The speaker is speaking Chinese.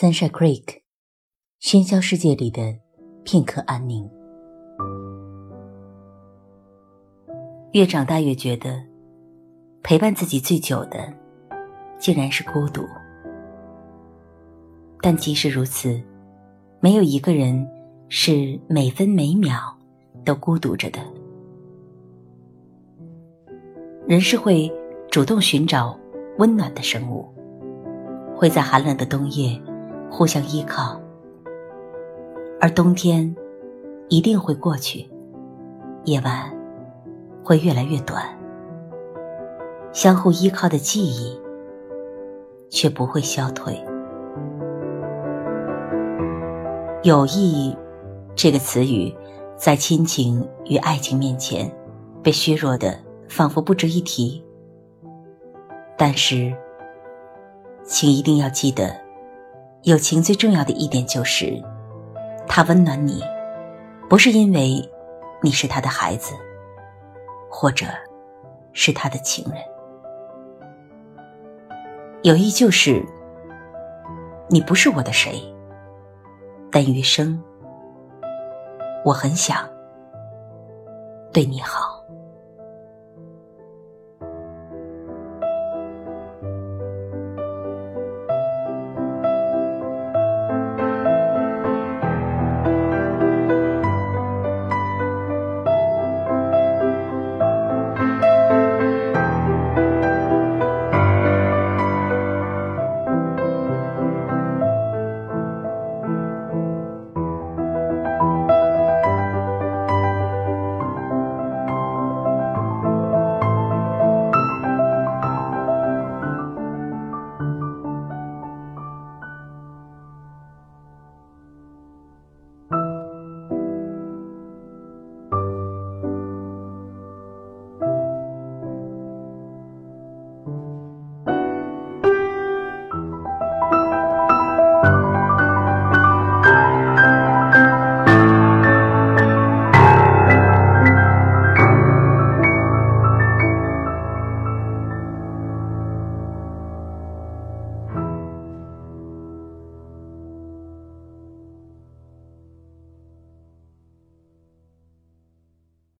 Sunshine Creek，喧嚣世界里的片刻安宁。越长大越觉得，陪伴自己最久的，竟然是孤独。但即使如此，没有一个人是每分每秒都孤独着的。人是会主动寻找温暖的生物，会在寒冷的冬夜。互相依靠，而冬天一定会过去，夜晚会越来越短，相互依靠的记忆却不会消退。友谊这个词语，在亲情与爱情面前，被削弱的仿佛不值一提。但是，请一定要记得。友情最重要的一点就是，他温暖你，不是因为你是他的孩子，或者是他的情人。友谊就是，你不是我的谁，但余生我很想对你好。